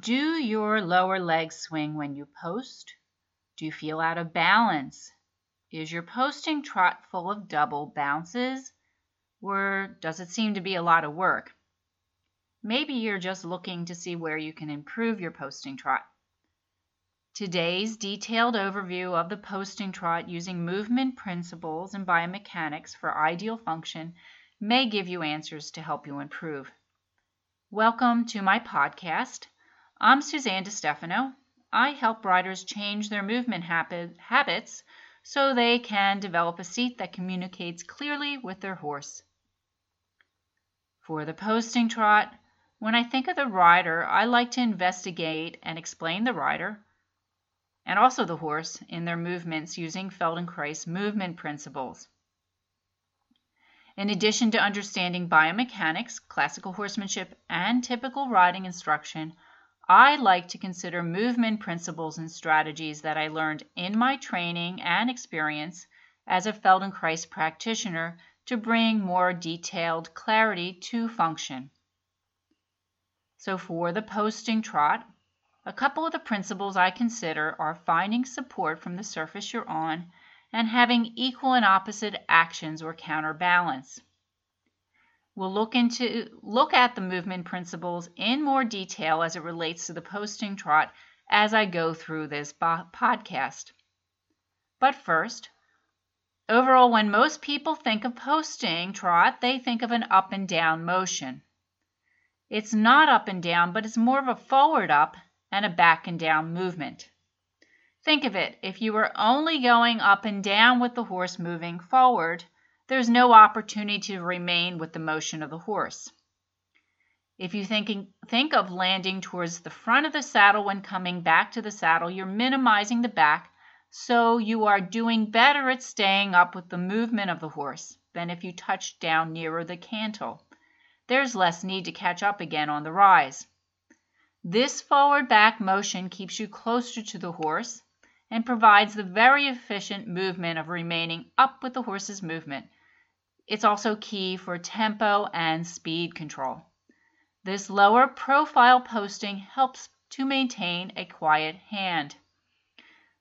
Do your lower legs swing when you post? Do you feel out of balance? Is your posting trot full of double bounces? Or does it seem to be a lot of work? Maybe you're just looking to see where you can improve your posting trot. Today's detailed overview of the posting trot using movement principles and biomechanics for ideal function may give you answers to help you improve. Welcome to my podcast. I'm Suzanne DeStefano. I help riders change their movement habit, habits so they can develop a seat that communicates clearly with their horse. For the posting trot, when I think of the rider, I like to investigate and explain the rider and also the horse in their movements using Feldenkrais movement principles. In addition to understanding biomechanics, classical horsemanship, and typical riding instruction, I like to consider movement principles and strategies that I learned in my training and experience as a Feldenkrais practitioner to bring more detailed clarity to function. So for the posting trot, a couple of the principles I consider are finding support from the surface you're on and having equal and opposite actions or counterbalance. We'll look into look at the movement principles in more detail as it relates to the posting trot as I go through this podcast. But first, overall when most people think of posting trot, they think of an up and down motion. It's not up and down, but it's more of a forward up and a back and down movement. Think of it, if you were only going up and down with the horse moving forward, there's no opportunity to remain with the motion of the horse. If you think, think of landing towards the front of the saddle when coming back to the saddle, you're minimizing the back, so you are doing better at staying up with the movement of the horse than if you touched down nearer the cantle. There's less need to catch up again on the rise. This forward back motion keeps you closer to the horse and provides the very efficient movement of remaining up with the horse's movement it's also key for tempo and speed control. This lower profile posting helps to maintain a quiet hand.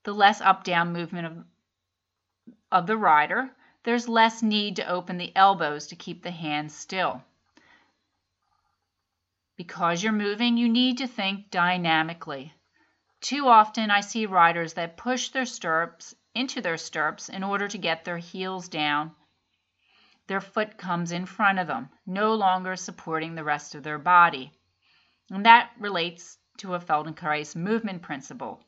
The less up-down movement of, of the rider, there's less need to open the elbows to keep the hand still. Because you're moving, you need to think dynamically. Too often I see riders that push their stirrups into their stirrups in order to get their heels down their foot comes in front of them, no longer supporting the rest of their body. And that relates to a Feldenkrais movement principle.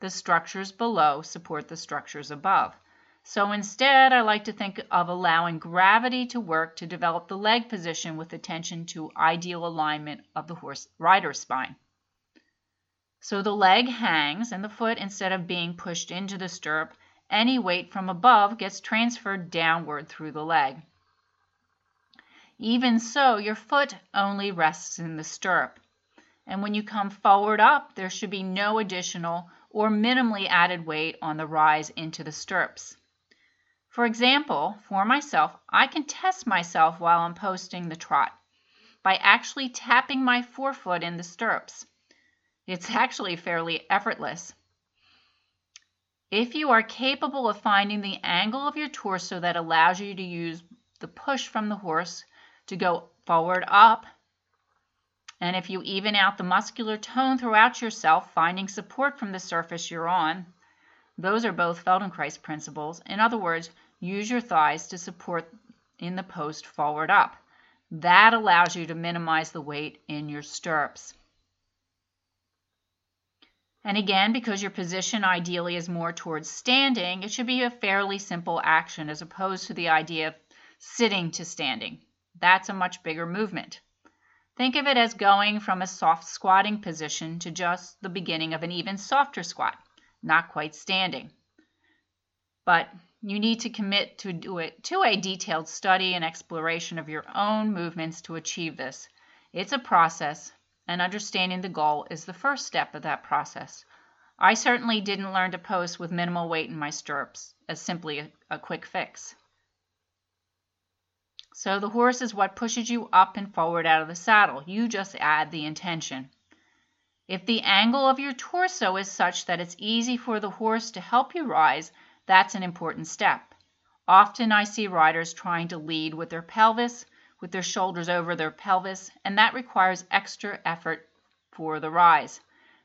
The structures below support the structures above. So instead, I like to think of allowing gravity to work to develop the leg position with attention to ideal alignment of the horse rider spine. So the leg hangs and the foot, instead of being pushed into the stirrup, any weight from above gets transferred downward through the leg. Even so, your foot only rests in the stirrup. And when you come forward up, there should be no additional or minimally added weight on the rise into the stirrups. For example, for myself, I can test myself while I'm posting the trot by actually tapping my forefoot in the stirrups. It's actually fairly effortless. If you are capable of finding the angle of your torso that allows you to use the push from the horse to go forward up. And if you even out the muscular tone throughout yourself, finding support from the surface you're on, those are both Feldenkrais principles. In other words, use your thighs to support in the post forward up. That allows you to minimize the weight in your stirrups. And again, because your position ideally is more towards standing, it should be a fairly simple action as opposed to the idea of sitting to standing. That's a much bigger movement. Think of it as going from a soft squatting position to just the beginning of an even softer squat, not quite standing. But you need to commit to do it to a detailed study and exploration of your own movements to achieve this. It's a process, and understanding the goal is the first step of that process. I certainly didn't learn to post with minimal weight in my stirrups as simply a, a quick fix. So the horse is what pushes you up and forward out of the saddle. You just add the intention. If the angle of your torso is such that it's easy for the horse to help you rise, that's an important step. Often I see riders trying to lead with their pelvis, with their shoulders over their pelvis, and that requires extra effort for the rise.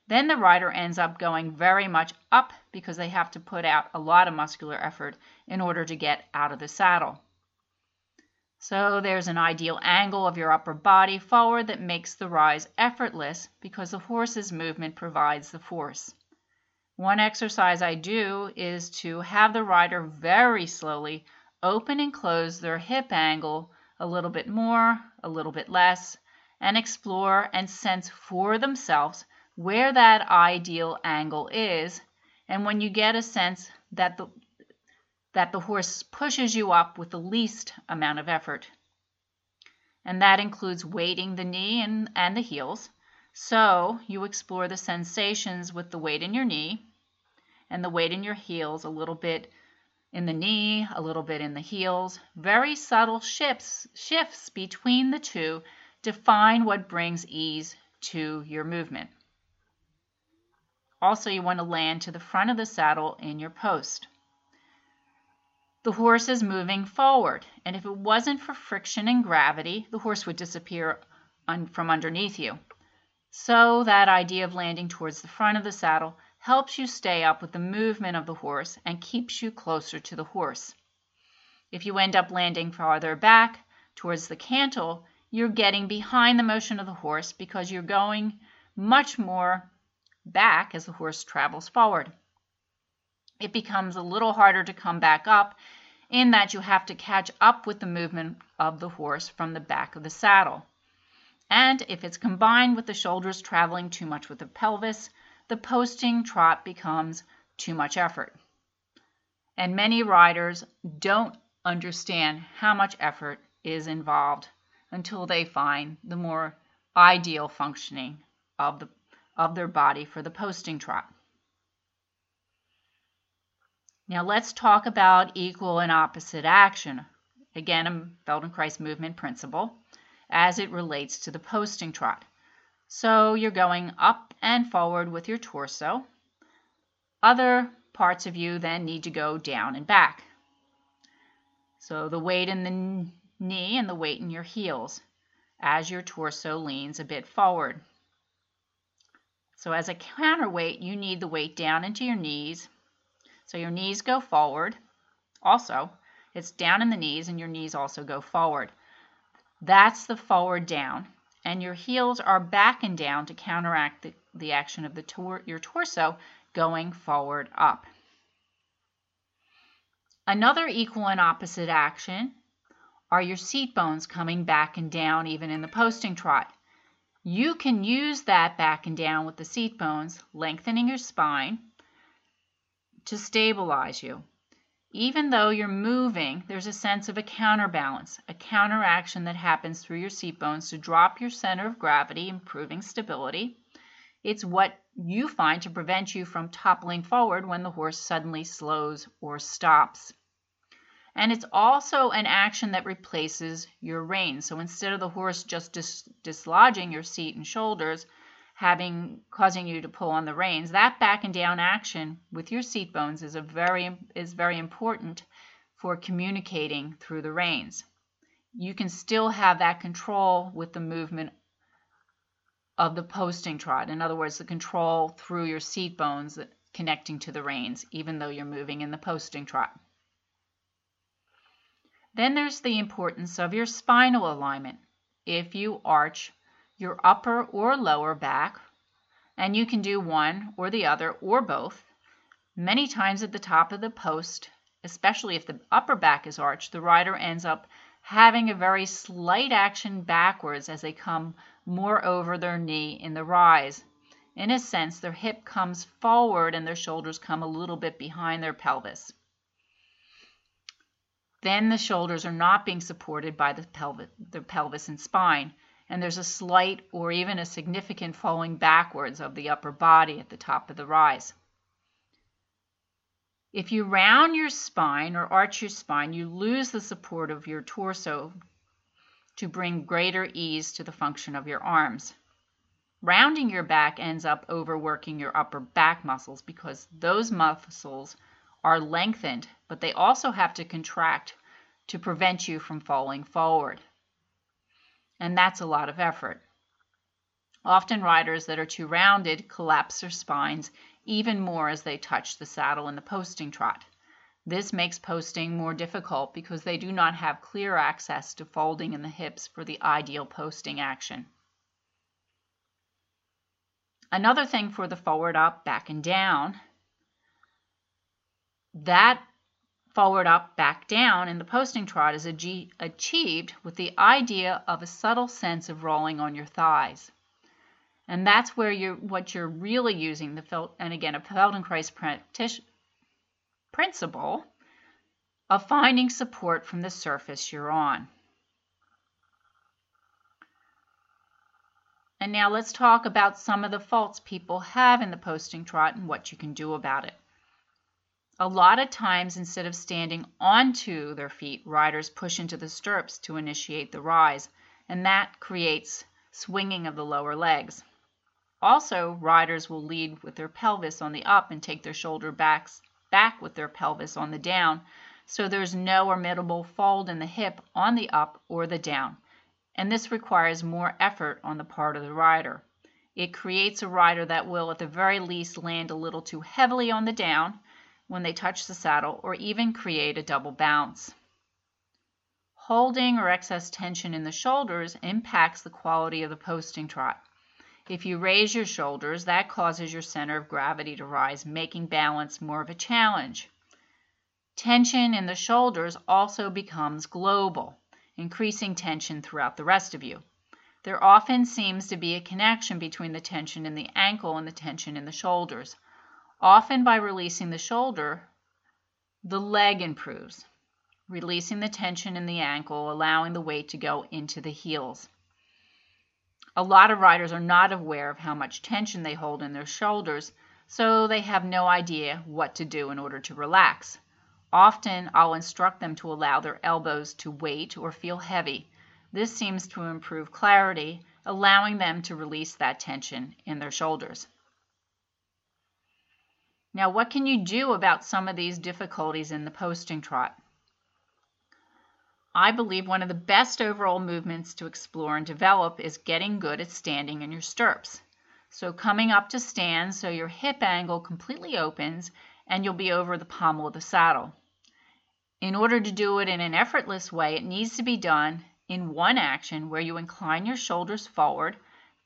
Then the rider ends up going very much up because they have to put out a lot of muscular effort in order to get out of the saddle. So there's an ideal angle of your upper body forward that makes the rise effortless because the horse's movement provides the force. One exercise I do is to have the rider very slowly open and close their hip angle a little bit more, a little bit less, and explore and sense for themselves where that ideal angle is, and when you get a sense that the that the horse pushes you up with the least amount of effort. And that includes weighting the knee and, and the heels. So you explore the sensations with the weight in your knee and the weight in your heels, a little bit in the knee, a little bit in the heels. Very subtle shifts, shifts between the two define what brings ease to your movement. Also, you want to land to the front of the saddle in your post. The horse is moving forward, and if it wasn't for friction and gravity, the horse would disappear un from underneath you. So that idea of landing towards the front of the saddle helps you stay up with the movement of the horse and keeps you closer to the horse. If you end up landing farther back towards the cantle, you're getting behind the motion of the horse because you're going much more back as the horse travels forward. It becomes a little harder to come back up in that you have to catch up with the movement of the horse from the back of the saddle. And if it's combined with the shoulders traveling too much with the pelvis, the posting trot becomes too much effort. And many riders don't understand how much effort is involved until they find the more ideal functioning of the of their body for the posting trot. Now let's talk about equal and opposite action. Again, a Feldenkrais movement principle as it relates to the posting trot. So you're going up and forward with your torso. Other parts of you then need to go down and back. So the weight in the knee and the weight in your heels as your torso leans a bit forward. So as a counterweight, you need the weight down into your knees. So your knees go forward. Also, it's down in the knees and your knees also go forward. That's the forward down. And your heels are back and down to counteract the, the action of the tor your torso going forward up. Another equal and opposite action are your seat bones coming back and down even in the posting trot. You can use that back and down with the seat bones, lengthening your spine to stabilize you. Even though you're moving, there's a sense of a counterbalance, a counteraction that happens through your seat bones to drop your center of gravity, improving stability. It's what you find to prevent you from toppling forward when the horse suddenly slows or stops. And it's also an action that replaces your rein. So instead of the horse just dis dislodging your seat and shoulders, having causing you to pull on the reins, that back and down action with your seat bones is a very is very important for communicating through the reins. You can still have that control with the movement of the posting trot. In other words, the control through your seat bones connecting to the reins, even though you're moving in the posting trot. Then there's the importance of your spinal alignment. If you arch your upper or lower back, and you can do one or the other or both, many times at the top of the post, especially if the upper back is arched, the rider ends up having a very slight action backwards as they come more over their knee in the rise. In a sense, their hip comes forward and their shoulders come a little bit behind their pelvis. Then the shoulders are not being supported by the pelvis, the pelvis and spine, and there's a slight or even a significant falling backwards of the upper body at the top of the rise. If you round your spine or arch your spine, you lose the support of your torso to bring greater ease to the function of your arms. Rounding your back ends up overworking your upper back muscles because those muscles are lengthened, but they also have to contract to prevent you from falling forward. And that's a lot of effort. Often riders that are too rounded collapse their spines even more as they touch the saddle in the posting trot. This makes posting more difficult because they do not have clear access to folding in the hips for the ideal posting action. Another thing for the forward up, back and down, that forward up, back down in the posting trot is achieved with the idea of a subtle sense of rolling on your thighs. And that's where you're what you're really using the Fel- and again a Feldenkrais principle of finding support from the surface you're on. And now let's talk about some of the faults people have in the posting trot and what you can do about it. A lot of times, instead of standing onto their feet, riders push into the stirrups to initiate the rise, and that creates swinging of the lower legs. Also, riders will lead with their pelvis on the up and take their shoulder backs back with their pelvis on the down, so there's no or fold in the hip on the up or the down, and this requires more effort on the part of the rider. It creates a rider that will at the very least land a little too heavily on the down when they touch the saddle or even create a double bounce. Holding or excess tension in the shoulders impacts the quality of the posting trot. If you raise your shoulders, that causes your center of gravity to rise, making balance more of a challenge. Tension in the shoulders also becomes global, increasing tension throughout the rest of you. There often seems to be a connection between the tension in the ankle and the tension in the shoulders. Often by releasing the shoulder, the leg improves, releasing the tension in the ankle, allowing the weight to go into the heels. A lot of riders are not aware of how much tension they hold in their shoulders, so they have no idea what to do in order to relax. Often I'll instruct them to allow their elbows to weight or feel heavy. This seems to improve clarity, allowing them to release that tension in their shoulders. Now, what can you do about some of these difficulties in the posting trot? I believe one of the best overall movements to explore and develop is getting good at standing in your stirrups. So coming up to stand so your hip angle completely opens and you'll be over the pommel of the saddle. In order to do it in an effortless way, it needs to be done in one action where you incline your shoulders forward,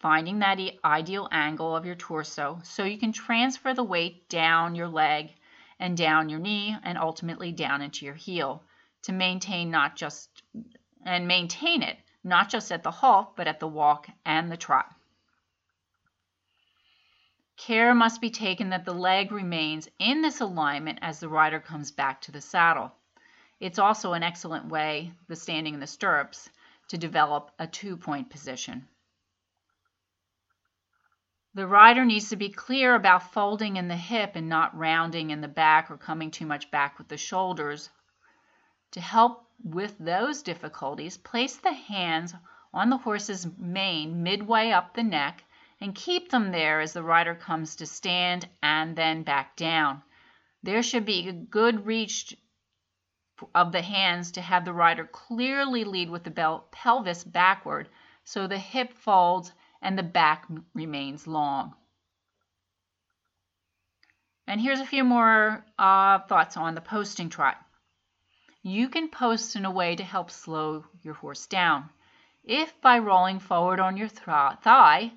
finding that ideal angle of your torso so you can transfer the weight down your leg and down your knee and ultimately down into your heel to maintain not just and maintain it not just at the halt but at the walk and the trot. Care must be taken that the leg remains in this alignment as the rider comes back to the saddle. It's also an excellent way, the standing in the stirrups, to develop a two-point position. The rider needs to be clear about folding in the hip and not rounding in the back or coming too much back with the shoulders to help with those difficulties, place the hands on the horse's mane midway up the neck and keep them there as the rider comes to stand and then back down. There should be a good reach of the hands to have the rider clearly lead with the pelvis backward so the hip folds and the back remains long. And here's a few more uh, thoughts on the posting trot. You can post in a way to help slow your horse down. If by rolling forward on your thigh,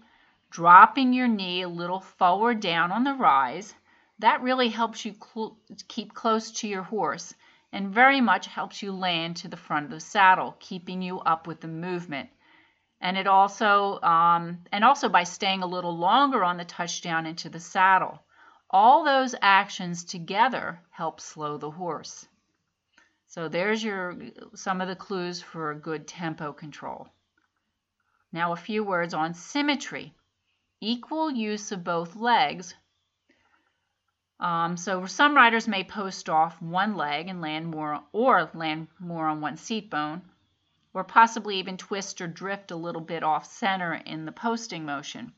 dropping your knee a little forward down on the rise, that really helps you cl keep close to your horse and very much helps you land to the front of the saddle, keeping you up with the movement. And it also, um, and also by staying a little longer on the touchdown into the saddle. All those actions together help slow the horse. So there's your some of the clues for good tempo control. Now a few words on symmetry. Equal use of both legs. Um, so some riders may post off one leg and land more or land more on one seat bone, or possibly even twist or drift a little bit off center in the posting motion.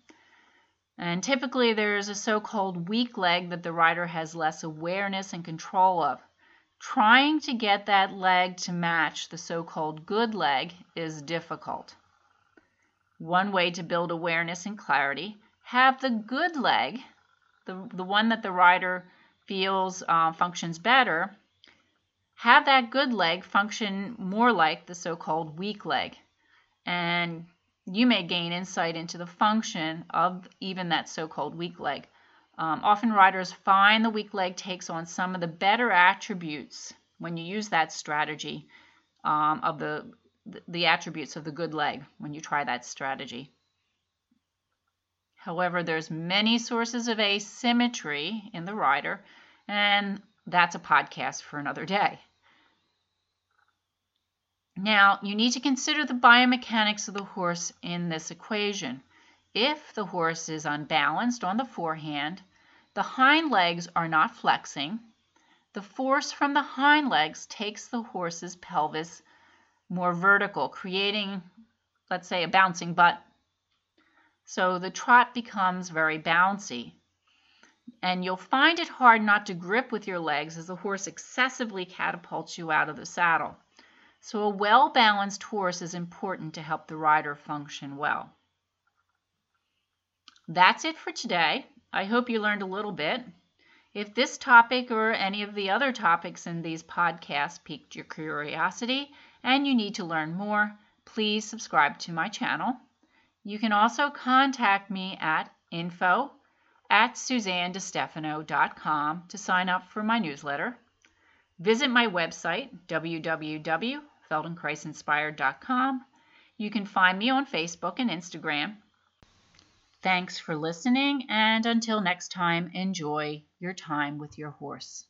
And typically there's a so-called weak leg that the rider has less awareness and control of. Trying to get that leg to match the so-called good leg is difficult. One way to build awareness and clarity, have the good leg, the, the one that the rider feels uh, functions better, have that good leg function more like the so-called weak leg. And you may gain insight into the function of even that so-called weak leg. Um, often riders find the weak leg takes on some of the better attributes when you use that strategy um, of the, the attributes of the good leg when you try that strategy. However, there's many sources of asymmetry in the rider, and that's a podcast for another day. Now, you need to consider the biomechanics of the horse in this equation. If the horse is unbalanced on the forehand, the hind legs are not flexing, the force from the hind legs takes the horse's pelvis more vertical, creating, let's say, a bouncing butt. So the trot becomes very bouncy. And you'll find it hard not to grip with your legs as the horse excessively catapults you out of the saddle. So a well-balanced horse is important to help the rider function well. That's it for today. I hope you learned a little bit. If this topic or any of the other topics in these podcasts piqued your curiosity and you need to learn more, please subscribe to my channel. You can also contact me at info at suzannedestefano.com to sign up for my newsletter. Visit my website, www.feldenkraisinspired.com. You can find me on Facebook and Instagram. Thanks for listening, and until next time, enjoy your time with your horse.